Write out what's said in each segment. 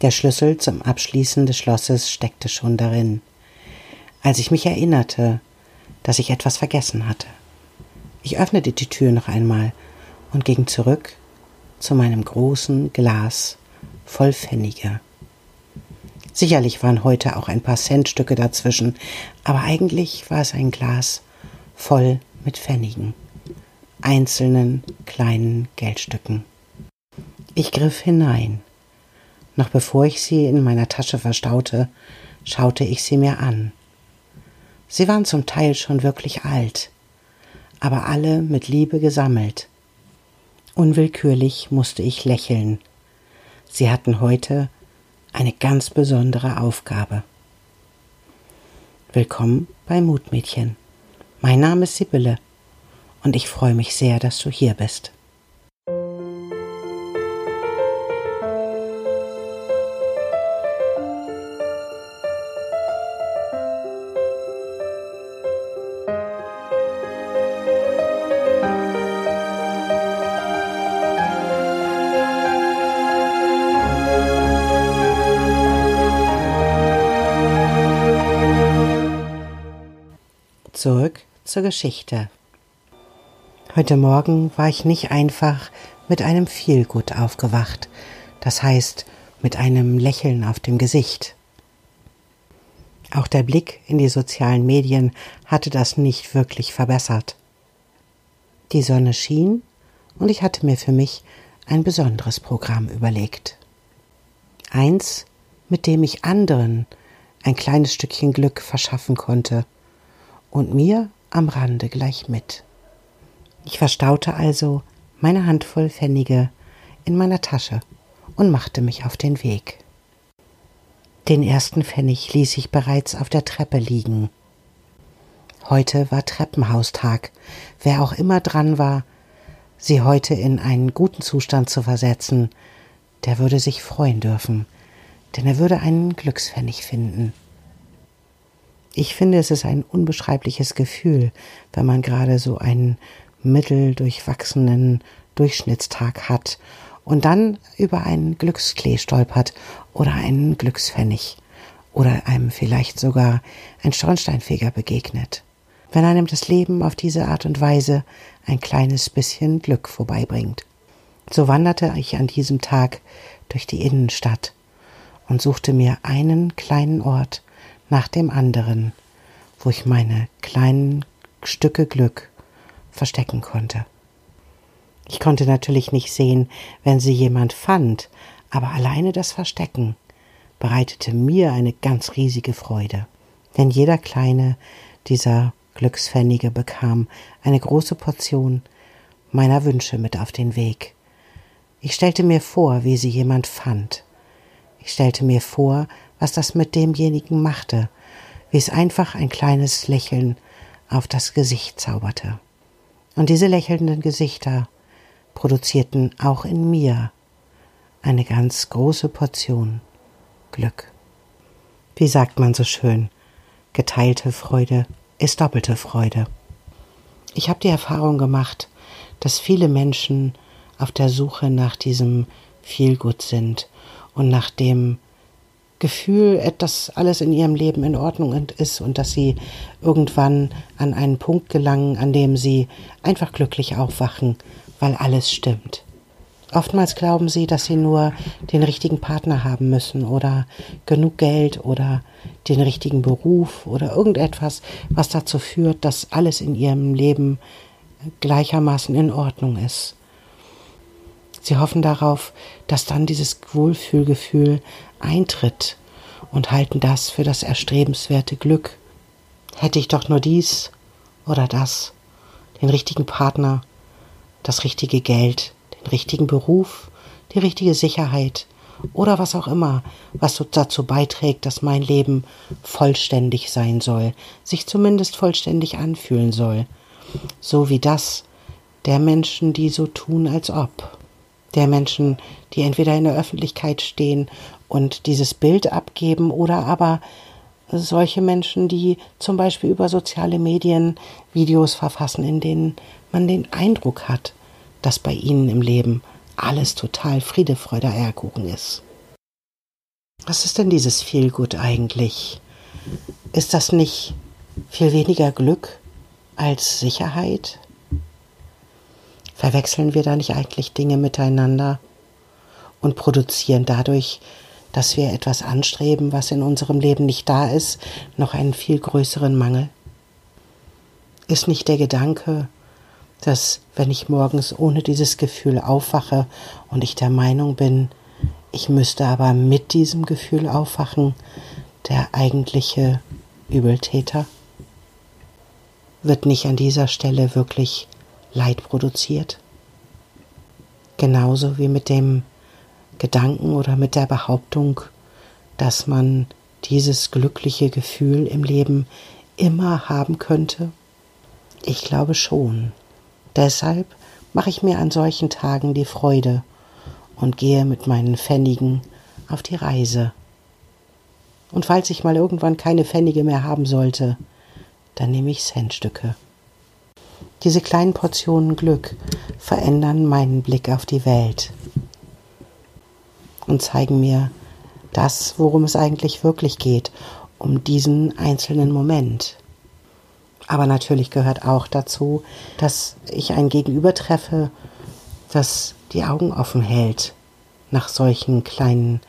Der Schlüssel zum Abschließen des Schlosses steckte schon darin, als ich mich erinnerte, dass ich etwas vergessen hatte. Ich öffnete die Tür noch einmal und ging zurück zu meinem großen Glas voll Pfennige. Sicherlich waren heute auch ein paar Centstücke dazwischen, aber eigentlich war es ein Glas voll mit Pfennigen, einzelnen kleinen Geldstücken. Ich griff hinein. Noch bevor ich sie in meiner Tasche verstaute, schaute ich sie mir an. Sie waren zum Teil schon wirklich alt, aber alle mit Liebe gesammelt. Unwillkürlich musste ich lächeln. Sie hatten heute eine ganz besondere Aufgabe. Willkommen bei Mutmädchen. Mein Name ist Sibylle und ich freue mich sehr, dass du hier bist. Zurück zur Geschichte. Heute Morgen war ich nicht einfach mit einem Feelgood aufgewacht, das heißt mit einem Lächeln auf dem Gesicht. Auch der Blick in die sozialen Medien hatte das nicht wirklich verbessert. Die Sonne schien und ich hatte mir für mich ein besonderes Programm überlegt. Eins, mit dem ich anderen ein kleines Stückchen Glück verschaffen konnte – und mir am Rande gleich mit. Ich verstaute also meine Handvoll Pfennige in meiner Tasche und machte mich auf den Weg. Den ersten Pfennig ließ ich bereits auf der Treppe liegen. Heute war Treppenhaustag. Wer auch immer dran war, sie heute in einen guten Zustand zu versetzen, der würde sich freuen dürfen, denn er würde einen Glückspfennig finden. Ich finde, es ist ein unbeschreibliches Gefühl, wenn man gerade so einen mitteldurchwachsenen Durchschnittstag hat und dann über einen Glücksklee stolpert oder einen Glückspfennig oder einem vielleicht sogar ein Schornsteinfeger begegnet. Wenn einem das Leben auf diese Art und Weise ein kleines bisschen Glück vorbeibringt. So wanderte ich an diesem Tag durch die Innenstadt und suchte mir einen kleinen Ort, nach dem anderen, wo ich meine kleinen Stücke Glück verstecken konnte. Ich konnte natürlich nicht sehen, wenn sie jemand fand, aber alleine das Verstecken bereitete mir eine ganz riesige Freude, denn jeder kleine dieser Glückspfennige bekam eine große Portion meiner Wünsche mit auf den Weg. Ich stellte mir vor, wie sie jemand fand. Ich stellte mir vor, was das mit demjenigen machte, wie es einfach ein kleines Lächeln auf das Gesicht zauberte. Und diese lächelnden Gesichter produzierten auch in mir eine ganz große Portion Glück. Wie sagt man so schön, geteilte Freude ist doppelte Freude. Ich habe die Erfahrung gemacht, dass viele Menschen auf der Suche nach diesem Feelgood sind und nach dem Gefühl, dass alles in ihrem Leben in Ordnung ist und dass sie irgendwann an einen Punkt gelangen, an dem sie einfach glücklich aufwachen, weil alles stimmt. Oftmals glauben sie, dass sie nur den richtigen Partner haben müssen oder genug Geld oder den richtigen Beruf oder irgendetwas, was dazu führt, dass alles in ihrem Leben gleichermaßen in Ordnung ist. Sie hoffen darauf, dass dann dieses Wohlfühlgefühl eintritt und halten das für das erstrebenswerte Glück. Hätte ich doch nur dies oder das, den richtigen Partner, das richtige Geld, den richtigen Beruf, die richtige Sicherheit oder was auch immer, was dazu beiträgt, dass mein Leben vollständig sein soll, sich zumindest vollständig anfühlen soll, so wie das der Menschen, die so tun, als ob der Menschen, die entweder in der Öffentlichkeit stehen und dieses Bild abgeben oder aber solche Menschen, die zum Beispiel über soziale Medien Videos verfassen, in denen man den Eindruck hat, dass bei ihnen im Leben alles total Friede, Freude, Eierkuchen ist. Was ist denn dieses Feelgood eigentlich? Ist das nicht viel weniger Glück als Sicherheit? Verwechseln wir da nicht eigentlich Dinge miteinander und produzieren dadurch, dass wir etwas anstreben, was in unserem Leben nicht da ist, noch einen viel größeren Mangel? Ist nicht der Gedanke, dass wenn ich morgens ohne dieses Gefühl aufwache und ich der Meinung bin, ich müsste aber mit diesem Gefühl aufwachen, der eigentliche Übeltäter? Wird nicht an dieser Stelle wirklich Leid produziert? Genauso wie mit dem Gedanken oder mit der Behauptung, dass man dieses glückliche Gefühl im Leben immer haben könnte? Ich glaube schon. Deshalb mache ich mir an solchen Tagen die Freude und gehe mit meinen Pfennigen auf die Reise. Und falls ich mal irgendwann keine Pfennige mehr haben sollte, dann nehme ich Centstücke. Diese kleinen Portionen Glück verändern meinen Blick auf die Welt und zeigen mir das, worum es eigentlich wirklich geht, um diesen einzelnen Moment. Aber natürlich gehört auch dazu, dass ich ein Gegenüber treffe, das die Augen offen hält nach solchen kleinen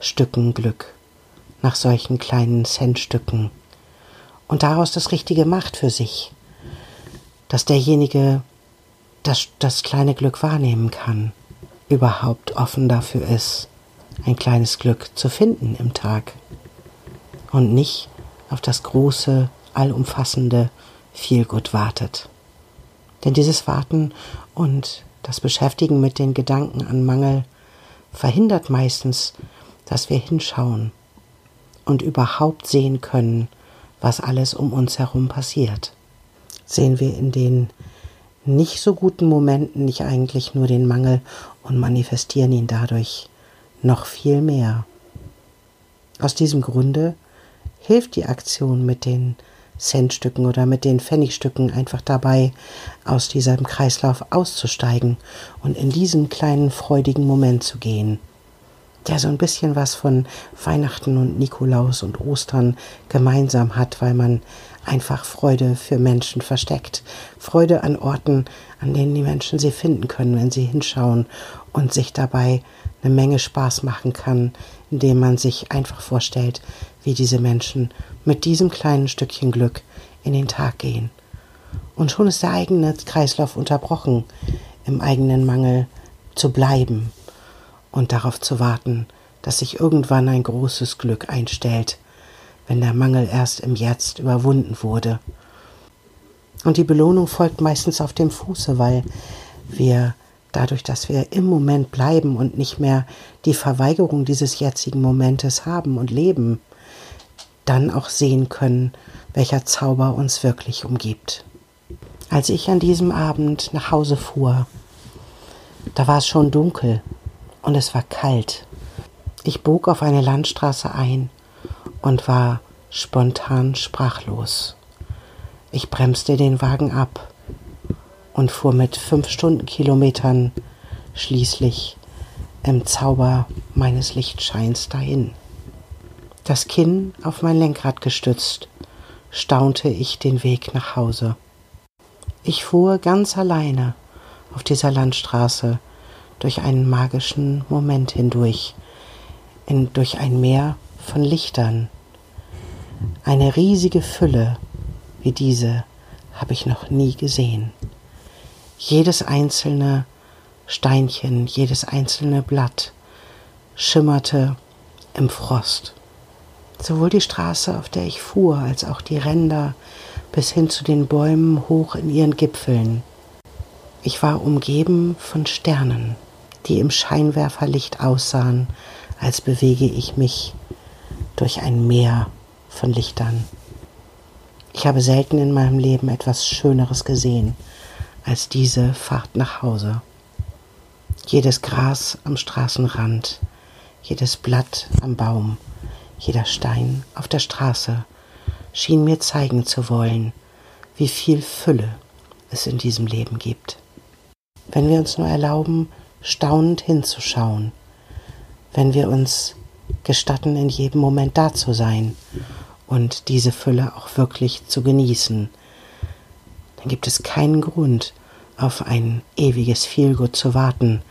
Stücken Glück, nach solchen kleinen Centstücken und daraus das Richtige macht für sich, dass derjenige das, das kleine Glück wahrnehmen kann, überhaupt offen dafür ist, ein kleines Glück zu finden im Tag und nicht auf das große allumfassende Feelgood wartet. Denn dieses Warten und das Beschäftigen mit den Gedanken an Mangel verhindert meistens, dass wir hinschauen und überhaupt sehen können, was alles um uns herum passiert. Sehen wir in den nicht so guten Momenten nicht eigentlich nur den Mangel und manifestieren ihn dadurch noch viel mehr. Aus diesem Grunde hilft die Aktion mit den Centstücken oder mit den Pfennigstücken einfach dabei, aus diesem Kreislauf auszusteigen und in diesen kleinen freudigen Moment zu gehen, der so ein bisschen was von Weihnachten und Nikolaus und Ostern gemeinsam hat, weil man einfach Freude für Menschen versteckt. Freude an Orten, an denen die Menschen sie finden können, wenn sie hinschauen und sich dabei eine Menge Spaß machen kann, indem man sich einfach vorstellt, wie diese Menschen mit diesem kleinen Stückchen Glück in den Tag gehen. Und schon ist der eigene Kreislauf unterbrochen, im eigenen Mangel zu bleiben und darauf zu warten, dass sich irgendwann ein großes Glück einstellt, wenn der Mangel erst im Jetzt überwunden wurde. Und die Belohnung folgt meistens auf dem Fuße, weil wir dadurch, dass wir im Moment bleiben und nicht mehr die Verweigerung dieses jetzigen Momentes haben und leben, dann auch sehen können, welcher Zauber uns wirklich umgibt. Als ich an diesem Abend nach Hause fuhr, da war es schon dunkel und es war kalt. Ich bog auf eine Landstraße ein und war spontan sprachlos. Ich bremste den Wagen ab und fuhr mit fünf Stundenkilometern schließlich im Zauber meines Lichtscheins dahin. Das Kinn auf mein Lenkrad gestützt, staunte ich den Weg nach Hause. Ich fuhr ganz alleine auf dieser Landstraße durch einen magischen Moment hindurch, in, durch ein Meer von Lichtern. Eine riesige Fülle wie diese habe ich noch nie gesehen. Jedes einzelne Steinchen, jedes einzelne Blatt schimmerte im Frost. Sowohl die Straße, auf der ich fuhr, als auch die Ränder bis hin zu den Bäumen hoch in ihren Gipfeln. Ich war umgeben von Sternen, die im Scheinwerferlicht aussahen, als bewege ich mich durch ein Meer von Lichtern. Ich habe selten in meinem Leben etwas Schöneres gesehen als diese Fahrt nach Hause. Jedes Gras am Straßenrand, jedes Blatt am Baum, jeder Stein auf der Straße schien mir zeigen zu wollen, wie viel Fülle es in diesem Leben gibt. Wenn wir uns nur erlauben, staunend hinzuschauen, wenn wir uns gestatten, in jedem Moment da zu sein und diese Fülle auch wirklich zu genießen. Dann gibt es keinen Grund, auf ein ewiges Feelgood zu warten,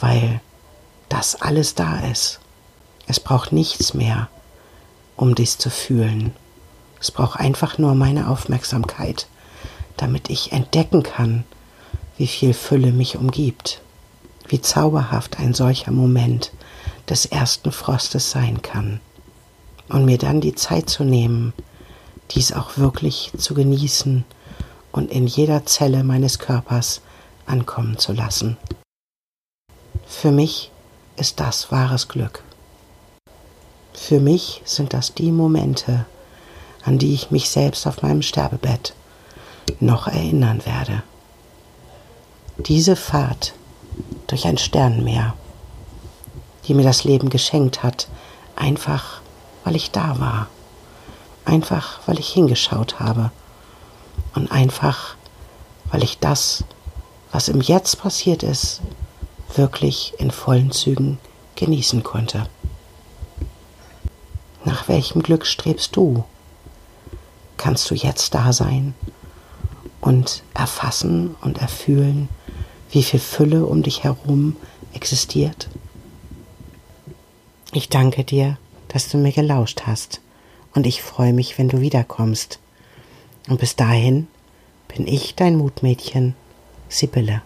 weil das alles da ist. Es braucht nichts mehr, um dies zu fühlen. Es braucht einfach nur meine Aufmerksamkeit, damit ich entdecken kann, wie viel Fülle mich umgibt, wie zauberhaft ein solcher Moment des ersten Frostes sein kann. Und mir dann die Zeit zu nehmen, dies auch wirklich zu genießen und in jeder Zelle meines Körpers ankommen zu lassen. Für mich ist das wahres Glück. Für mich sind das die Momente, an die ich mich selbst auf meinem Sterbebett noch erinnern werde. Diese Fahrt durch ein Sternenmeer, die mir das Leben geschenkt hat, einfach weil ich da war, einfach weil ich hingeschaut habe und einfach weil ich das, was im Jetzt passiert ist, wirklich in vollen Zügen genießen konnte. Nach welchem Glück strebst du? Kannst du jetzt da sein und erfassen und erfühlen, wie viel Fülle um dich herum existiert? Ich danke dir, dass du mir gelauscht hast, und ich freue mich, wenn du wiederkommst. Und bis dahin bin ich dein Mutmädchen, Sibylle.